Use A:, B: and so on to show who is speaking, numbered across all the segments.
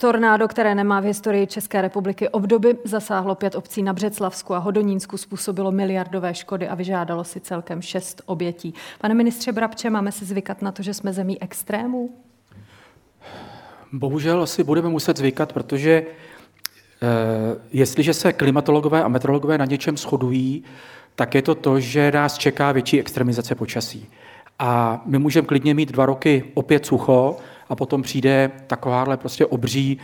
A: Tornádo, které nemá v historii České republiky obdoby, zasáhlo pět obcí na Břeclavsku a Hodonínsku, způsobilo miliardové škody a vyžádalo si celkem šest obětí. Pane ministře Brabče, máme si zvykat na to, že jsme zemí extrémů?
B: Bohužel si budeme muset zvykat, protože e, jestliže se klimatologové a meteorologové na něčem shodují, tak je to to, že nás čeká větší extremizace počasí. A my můžeme klidně mít dva roky opět sucho a potom přijde takováhle prostě obří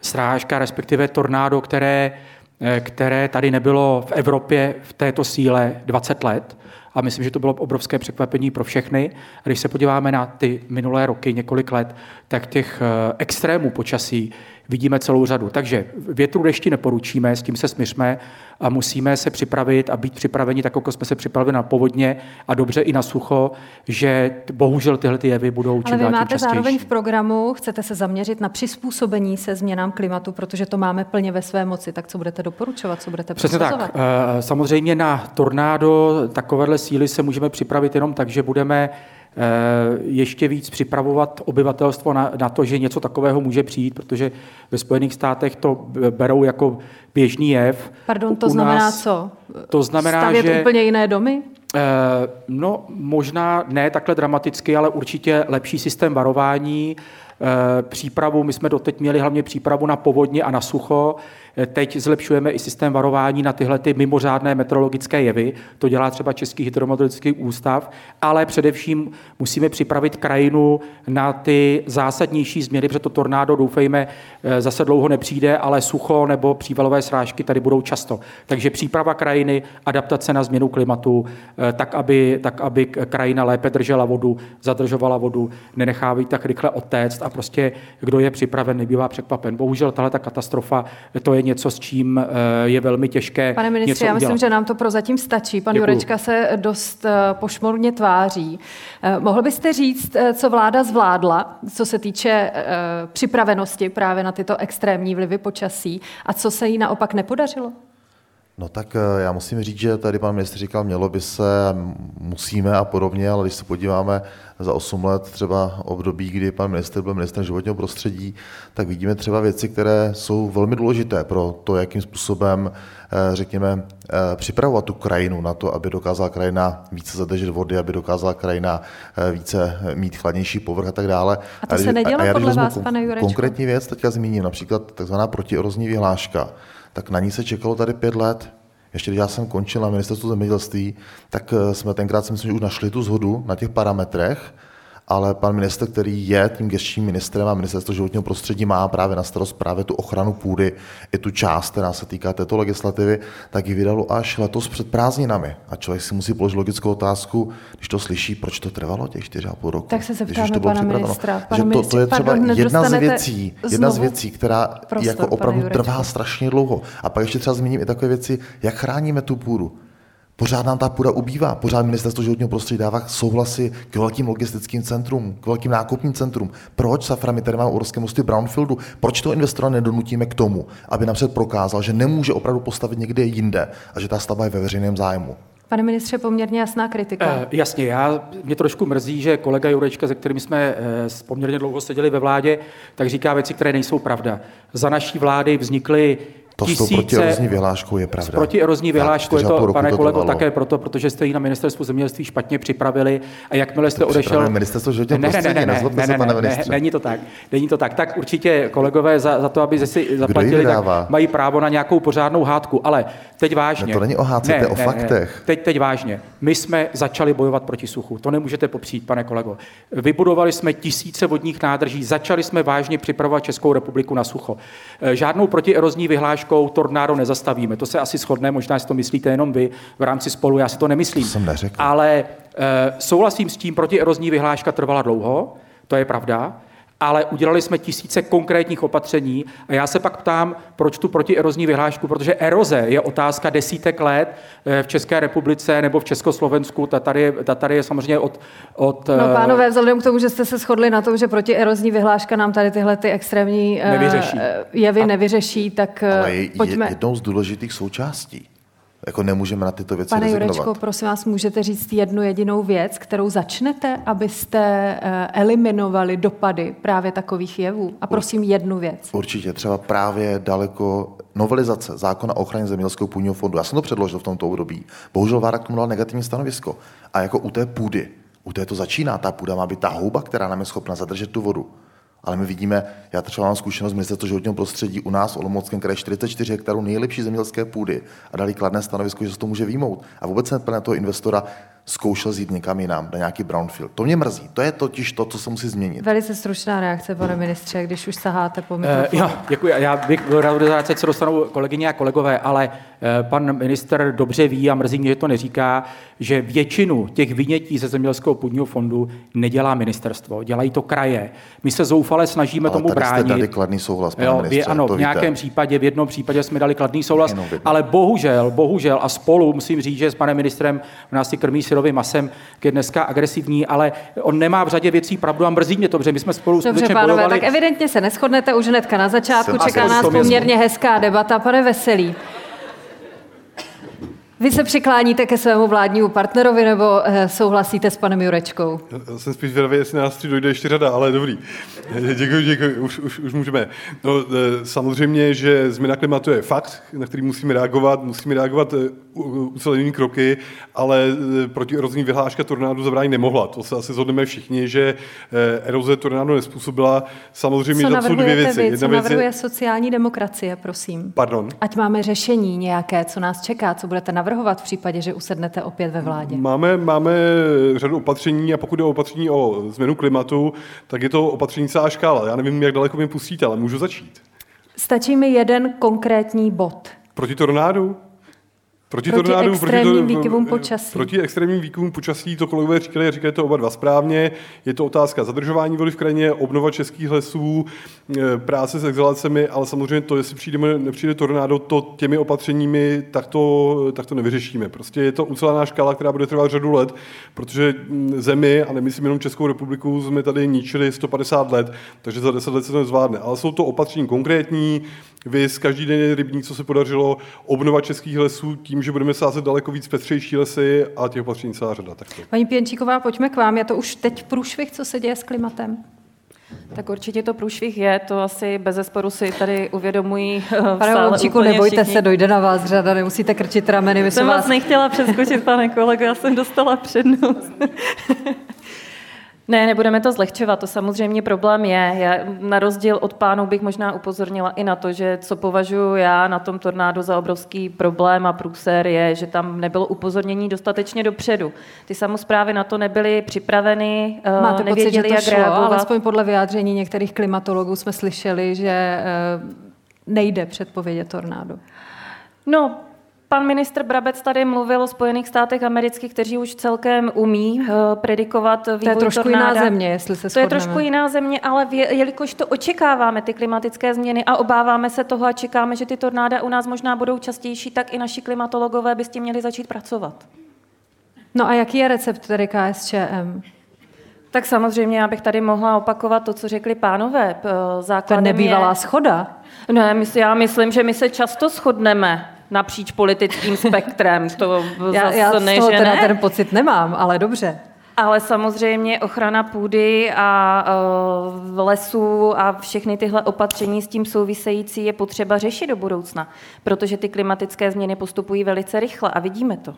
B: srážka, respektive tornádo, které, eh, které tady nebylo v Evropě v této síle 20 let. A myslím, že to bylo obrovské překvapení pro všechny. A když se podíváme na ty minulé roky, několik let, tak těch eh, extrémů počasí vidíme celou řadu. Takže větru dešti neporučíme, s tím se smířme a musíme se připravit a být připraveni, tak jako jsme se připravili na povodně a dobře i na sucho, že bohužel tyhle ty jevy budou čím
A: Ale vy máte
B: častější.
A: zároveň v programu, chcete se zaměřit na přizpůsobení se změnám klimatu, protože to máme plně ve své moci. Tak co budete doporučovat, co budete
B: Přesně tak. Eh, samozřejmě na tornádo takovéhle síly se můžeme připravit jenom tak, že budeme ještě víc připravovat obyvatelstvo na, na to, že něco takového může přijít, protože ve Spojených státech to berou jako běžný jev.
A: Pardon, to U znamená nás, co?
B: To znamená,
A: Stavět
B: že...
A: úplně jiné domy?
B: Eh, no, možná ne takhle dramaticky, ale určitě lepší systém varování, eh, přípravu, my jsme doteď měli hlavně přípravu na povodně a na sucho, Teď zlepšujeme i systém varování na tyhle ty mimořádné meteorologické jevy. To dělá třeba Český hydrometeorologický ústav, ale především musíme připravit krajinu na ty zásadnější změny, protože to tornádo, doufejme, eh, zase dlouho nepřijde, ale sucho nebo přívalové srážky tady budou často. Takže příprava krajiny, adaptace na změnu klimatu, eh, tak aby, tak, aby krajina lépe držela vodu, zadržovala vodu, nenechávají tak rychle odtéct a prostě kdo je připraven, nebývá překvapen. Bohužel tahle ta katastrofa, to je něco, s čím eh, je velmi těžké.
A: Pane ministře, já myslím, že nám to prozatím stačí. Pan Děkuju. Jurečka se dost eh, pošmorně tváří. Eh, mohl byste říct, co vláda zvládla, co se týče připravenosti právě na tyto extrémní vlivy počasí a co se jí naopak nepodařilo?
C: No tak já musím říct, že tady pan ministr říkal, mělo by se, musíme a podobně, ale když se podíváme za 8 let třeba období, kdy pan minister byl ministrem životního prostředí, tak vidíme třeba věci, které jsou velmi důležité pro to, jakým způsobem, eh, řekněme, eh, připravovat tu krajinu na to, aby dokázala krajina více zadržet vody, aby dokázala krajina eh, více mít chladnější povrch a tak dále.
A: A to a se nedělo a já, podle vás, pane Jurečko?
C: Konkrétní věc teďka zmíním, například takzvaná protierozní vyhláška, tak na ní se čekalo tady pět let. Ještě když já jsem končil na ministerstvu zemědělství, tak jsme tenkrát si myslím, že už našli tu zhodu na těch parametrech, ale pan minister, který je tím gestčním ministrem a ministerstvo životního prostředí má právě na starost právě tu ochranu půdy, i tu část, která se týká této legislativy, tak ji vydalo až letos před prázdninami. A člověk si musí položit logickou otázku, když to slyší, proč to trvalo těch 4,5 roku.
A: Tak se zeptáme to pana ministra.
C: Pana že to, to je třeba pardon, jedna z věcí, jedna z věcí, která prostor, jako opravdu trvá strašně dlouho. A pak ještě třeba zmíním i takové věci, jak chráníme tu půdu. Pořád nám ta půda ubývá, pořád ministerstvo životního prostředí dává souhlasy k velkým logistickým centrům, k velkým nákupním centrům. Proč Safra my tady máme u mosty Brownfieldu? Proč toho investora nedonutíme k tomu, aby napřed prokázal, že nemůže opravdu postavit někde jinde a že ta stavba je ve veřejném zájmu?
A: Pane ministře, poměrně jasná kritika.
B: Uh, jasně, já, mě trošku mrzí, že kolega Jurečka, se kterým jsme uh, poměrně dlouho seděli ve vládě, tak říká věci, které nejsou pravda. Za naší vlády vznikly
C: to s tou protierozní vyhláškou je pravda. S
B: protierozní vyhláškou je to, pane to kolego, trvalo. také proto, protože jste ji na ministerstvu zemědělství špatně připravili a jakmile jste to odešel...
C: Ministerstvo životního ne, prostředí, ne, ne, ne, ne, ne, pane ne, ne,
B: není to tak. Není to tak. Tak určitě kolegové za, za to, aby si zaplatili, tak mají právo na nějakou pořádnou hádku. Ale teď vážně.
C: Ne, to není o hádce, ne, to je o ne, faktech.
B: Ne, teď, teď vážně. My jsme začali bojovat proti suchu. To nemůžete popřít, pane kolego. Vybudovali jsme tisíce vodních nádrží, začali jsme vážně připravovat Českou republiku na sucho. E, žádnou protierozní vyhláškou tornádo nezastavíme. To se asi shodne, možná si to myslíte jenom vy v rámci spolu, já si to nemyslím.
C: To jsem neřekl.
B: Ale e, souhlasím s tím, protierozní vyhláška trvala dlouho, to je pravda, ale udělali jsme tisíce konkrétních opatření a já se pak ptám, proč tu protierozní vyhlášku, protože eroze je otázka desítek let eh, v České republice nebo v Československu, ta tady je, ta tady je samozřejmě od, od...
A: No eh, pánové, vzhledem k tomu, že jste se shodli na tom, že protierozní vyhláška nám tady tyhle ty extrémní
B: eh, nevyřeší.
A: jevy a, nevyřeší, tak
C: ale je, pojďme... jednou z důležitých součástí jako nemůžeme na tyto věci
A: Pane
C: rezignovat.
A: Jurečko, prosím vás, můžete říct jednu jedinou věc, kterou začnete, abyste eh, eliminovali dopady právě takových jevů? A prosím jednu věc.
C: Určitě, třeba právě daleko novelizace zákona o ochraně zemědělského půdního fondu. Já jsem to předložil v tomto období. Bohužel vláda k tomu dala negativní stanovisko. A jako u té půdy, u té to začíná. Ta půda má být ta houba, která nám je schopna zadržet tu vodu. Ale my vidíme, já třeba mám zkušenost z ministerstva životního prostředí u nás v Olomouckém kraji 44 hektarů nejlepší zemědělské půdy a dali kladné stanovisko, že se to může výmout. A vůbec jsem plně toho investora zkoušel jít někam jinam, na nějaký brownfield. To mě mrzí. To je totiž to, co se musí změnit.
A: Velice stručná reakce, pane ministře, když už saháte po
B: Uh,
A: mikrofonu.
B: jo, děkuji. Já bych byl rád, že se dostanou kolegyně a kolegové, ale uh, pan minister dobře ví a mrzí mě, že to neříká, že většinu těch vynětí ze zemědělského půdního fondu nedělá ministerstvo, dělají to kraje. My se zoufale snažíme
C: Ale
B: tomu
C: tady
B: bránit.
C: jste dali kladný souhlas, pane
B: Jo,
C: ministře,
B: vy, ano,
C: to
B: v nějakém
C: víte.
B: případě, v jednom případě jsme dali kladný souhlas, ale bohužel, bohužel a spolu musím říct, že s panem ministrem v nás si krmí syrovým masem, je dneska agresivní, ale on nemá v řadě věcí pravdu a mrzí mě to, protože my jsme spolu
A: Dobře,
B: skutečně
A: pánové,
B: bojovali.
A: tak evidentně se neschodnete už hnedka na začátku.
C: Jsem
A: Čeká nás poměrně hezká debata. Pane Veselý, vy se přikláníte ke svému vládnímu partnerovi nebo eh, souhlasíte s panem Jurečkou?
D: Já jsem spíš zvědavý, jestli nás tři dojde ještě řada, ale dobrý. Děkuji, děkuji, už, už, už můžeme. No, eh, samozřejmě, že změna klimatu je fakt, na který musíme reagovat, musíme reagovat eh, ucelenými kroky, ale eh, proti erozní vyhláška tornádu zabránit nemohla. To se asi zhodneme všichni, že eh, eroze tornádu nespůsobila. Samozřejmě, že jsou dvě věci.
A: vy?
D: Jedna
A: Co
D: věc
A: navrhuje
D: je,
A: sociální demokracie, prosím?
D: pardon,
A: Ať máme řešení nějaké, co nás čeká, co budete navrhovat v případě, že usednete opět ve vládě.
D: Máme, máme řadu opatření a pokud je o opatření o změnu klimatu, tak je to opatření celá škála. Já nevím, jak daleko mě pustíte, ale můžu začít.
A: Stačí mi jeden konkrétní bod.
D: Proti tornádu? Proti,
A: Proti
D: tornádu,
A: extrémním
D: to-
A: výkyvům počasí.
D: Proti extrémním výkyvům počasí, to kolegové říkali, říkají to oba dva správně. Je to otázka zadržování vody v krajině, obnova českých lesů, e, práce s exhalacemi, ale samozřejmě to, jestli přijde, nepřijde tornádo, to těmi opatřeními tak to, tak to nevyřešíme. Prostě je to ucelená škála, která bude trvat řadu let, protože mm, zemi, a nemyslím jenom Českou republiku, jsme tady ničili 150 let, takže za 10 let se to nezvládne. Ale jsou to opatření konkrétní, Vys, každý den je rybník, co se podařilo, obnova českých lesů tím, že budeme sázet daleko víc pestřejší lesy a těch opatření celá řada. Tak to.
A: Paní Pěnčíková, pojďme k vám. Je to už teď průšvih, co se děje s klimatem?
E: Tak určitě to průšvih je, to asi bez zesporu si tady uvědomují eh,
A: Pane
E: úplně
A: nebojte
E: všichni.
A: se, dojde na vás řada, nemusíte krčit rameny. My
E: Jsem vás nechtěla přeskočit, pane kolego, já jsem dostala přednost. Ne, nebudeme to zlehčovat, to samozřejmě problém je. Já na rozdíl od pánů bych možná upozornila i na to, že co považuji já na tom tornádu za obrovský problém a průser je, že tam nebylo upozornění dostatečně dopředu. Ty samozprávy na to nebyly připraveny, eh,
A: Máte pocit, že
E: nevěděli,
A: to
E: jak
A: šlo,
E: reagovat.
A: alespoň podle vyjádření některých klimatologů jsme slyšeli, že eh, nejde předpovědět tornádo.
E: No, pan ministr Brabec tady mluvil o Spojených státech amerických, kteří už celkem umí uh, predikovat vývoj
A: To je trošku
E: tornáda.
A: jiná země, jestli se
E: To je
A: shodneme.
E: trošku jiná země, ale vě, jelikož to očekáváme, ty klimatické změny, a obáváme se toho a čekáme, že ty tornáda u nás možná budou častější, tak i naši klimatologové by s tím měli začít pracovat.
A: No a jaký je recept tedy KSČM?
E: Tak samozřejmě, já bych tady mohla opakovat to, co řekli pánové.
A: To je
E: Základem
A: nebývalá
E: je...
A: schoda.
E: Ne, my já myslím, že my se často shodneme napříč politickým spektrem. To
A: Já,
E: zase
A: já
E: ne,
A: z toho teda
E: ne.
A: ten pocit nemám, ale dobře.
E: Ale samozřejmě ochrana půdy a uh, lesů a všechny tyhle opatření s tím související je potřeba řešit do budoucna, protože ty klimatické změny postupují velice rychle a vidíme to.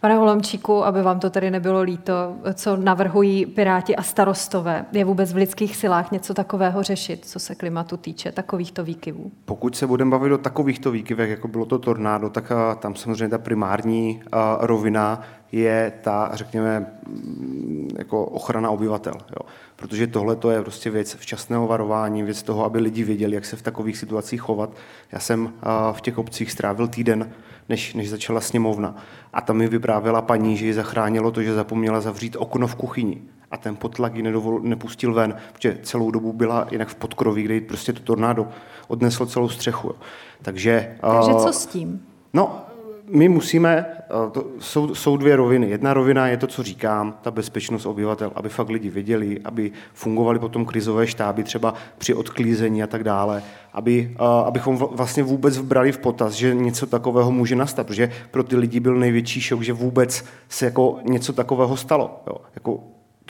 A: Pane Holomčíku, aby vám to tady nebylo líto, co navrhují Piráti a starostové, je vůbec v lidských silách něco takového řešit, co se klimatu týče, takovýchto výkyvů?
F: Pokud se budeme bavit o takovýchto výkyvech, jako bylo to tornádo, tak a, tam samozřejmě ta primární a, rovina je ta, řekněme, mm, jako ochrana obyvatel. Jo. Protože tohle to je prostě věc včasného varování, věc toho, aby lidi věděli, jak se v takových situacích chovat. Já jsem a, v těch obcích strávil týden, než, než začala sněmovna. A tam mi vyprávěla paní, že ji zachránilo to, že zapomněla zavřít okno v kuchyni. A ten potlak ji nedovol, nepustil ven, protože celou dobu byla jinak v podkroví, kde jí prostě to tornádo odneslo celou střechu. Takže,
A: Takže
F: a,
A: co s tím?
F: No, my musíme, to jsou, jsou dvě roviny. Jedna rovina je to, co říkám, ta bezpečnost obyvatel, aby fakt lidi věděli, aby fungovali potom krizové štáby třeba při odklízení a tak dále, aby, abychom vlastně vůbec vbrali v potaz, že něco takového může nastat, protože pro ty lidi byl největší šok, že vůbec se jako něco takového stalo. Jo. Jako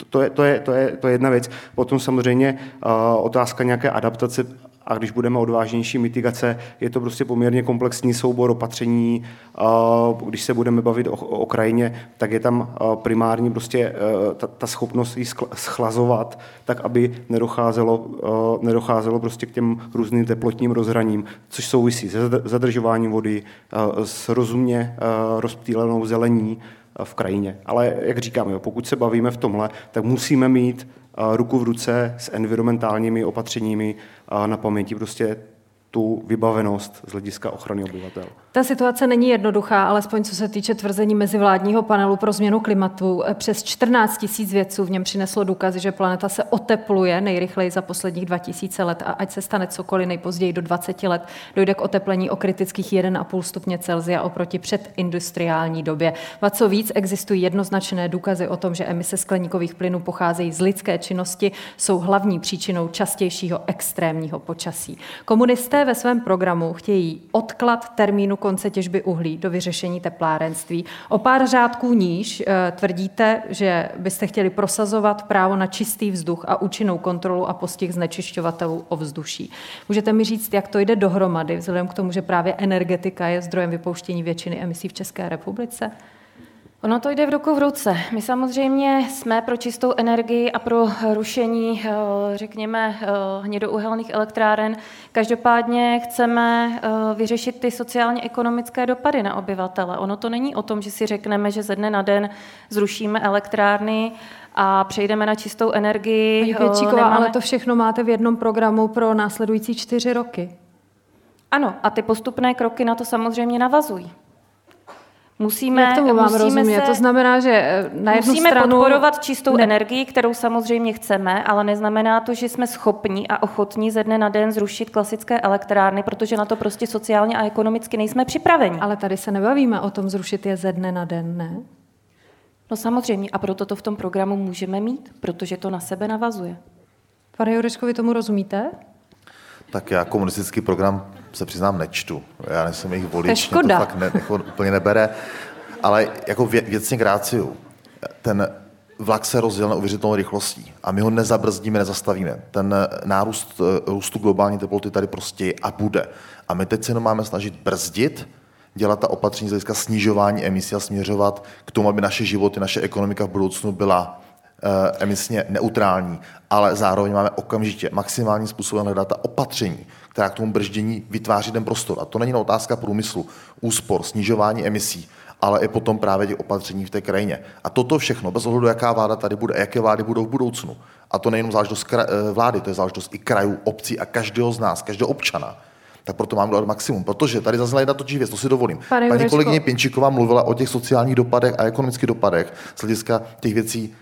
F: to je, to, je, to, je, to je jedna věc. Potom samozřejmě uh, otázka nějaké adaptace a když budeme odvážnější mitigace, je to prostě poměrně komplexní soubor opatření. Když se budeme bavit o, krajině, tak je tam primární prostě e, ta, ta schopnost ji schlazovat, tak aby nedocházelo, nedocházelo prostě k těm různým teplotním rozhraním, což souvisí se zadržováním vody, s rozumně rozptýlenou zelení, v krajině. Ale jak říkám, jo, pokud se bavíme v tomhle, tak musíme mít ruku v ruce s environmentálními opatřeními na paměti. Prostě tu vybavenost z hlediska ochrany obyvatel.
A: Ta situace není jednoduchá, alespoň co se týče tvrzení mezivládního panelu pro změnu klimatu. Přes 14 tisíc vědců v něm přineslo důkazy, že planeta se otepluje nejrychleji za posledních 2000 let a ať se stane cokoliv nejpozději do 20 let, dojde k oteplení o kritických 1,5 stupně Celsia oproti předindustriální době. A co víc, existují jednoznačné důkazy o tom, že emise skleníkových plynů pocházejí z lidské činnosti, jsou hlavní příčinou častějšího extrémního počasí. Komunisté ve svém programu chtějí odklad termínu konce těžby uhlí do vyřešení teplárenství. O pár řádků níž eh, tvrdíte, že byste chtěli prosazovat právo na čistý vzduch a účinnou kontrolu a postih znečišťovatelů ovzduší. Můžete mi říct, jak to jde dohromady, vzhledem k tomu, že právě energetika je zdrojem vypouštění většiny emisí v České republice?
E: Ono to jde v ruku v ruce. My samozřejmě jsme pro čistou energii a pro rušení, eh, řekněme, eh, hnědouhelných elektráren. Každopádně chceme eh, vyřešit ty sociálně-ekonomické dopady na obyvatele. Ono to není o tom, že si řekneme, že ze dne na den zrušíme elektrárny a přejdeme na čistou energii.
A: Pěčíková, Nemáme... ale to všechno máte v jednom programu pro následující čtyři roky.
E: Ano, a ty postupné kroky na to samozřejmě navazují.
A: Musíme, Jak tomu mám musíme rozumět? Se, to znamená, že eh, na jednu
E: musíme
A: stranu...
E: podporovat čistou ne. energii, kterou samozřejmě chceme, ale neznamená to, že jsme schopni a ochotní ze dne na den zrušit klasické elektrárny, protože na to prostě sociálně a ekonomicky nejsme připraveni.
A: Ale tady se nebavíme o tom zrušit je ze dne na den, ne?
E: No samozřejmě, a proto to v tom programu můžeme mít, protože to na sebe navazuje.
A: Pane Jurečko, vy tomu rozumíte?
C: Tak já komunistický program se přiznám nečtu. Já nejsem jejich volič,
A: to
C: to fakt ne, jako úplně nebere. Ale jako vě, věcně gráciu, ten vlak se rozděl na uvěřitelnou rychlostí a my ho nezabrzdíme, nezastavíme. Ten nárůst eh, růstu globální teploty tady prostě je a bude. A my teď se jenom máme snažit brzdit, dělat ta opatření z hlediska snižování emisí a směřovat k tomu, aby naše životy, naše ekonomika v budoucnu byla Eh, emisně neutrální, ale zároveň máme okamžitě maximálním způsobem hledat ta opatření, která k tomu brždění vytváří ten prostor. A to není otázka průmyslu, úspor, snižování emisí, ale i potom právě těch opatření v té krajině. A toto všechno, bez ohledu, jaká vláda tady bude, jaké vlády budou v budoucnu. A to nejenom záležitost eh, vlády, to je záležitost i krajů, obcí a každého z nás, každého občana tak proto mám dát maximum. Protože tady zazněla jedna točí věc, to si dovolím. Pane Paní kolegyně Pěnčíková mluvila o těch sociálních dopadech a ekonomických dopadech z hlediska těch věcí,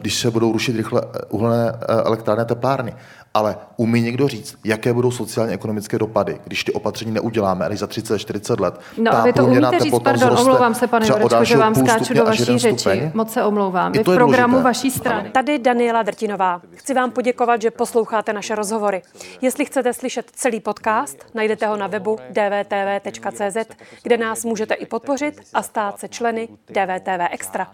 C: když se budou rušit rychle eh, uhelné eh, elektrárny a teplárny. Ale umí někdo říct, jaké budou sociálně ekonomické dopady, když ty opatření neuděláme, když za 30-40 let.
A: No a vy to umíte říct, pardon, omlouvám se, pane Jurečko, že vám skáču do vaší řeči. Moc se omlouvám. Vy v programu důležité. vaší strany.
G: Tady Daniela Drtinová. Chci vám poděkovat, že posloucháte naše rozhovory. Jestli chcete slyšet celý podcast, najdete ho na webu dvtv.cz, kde nás můžete i podpořit a stát se členy DVTV Extra.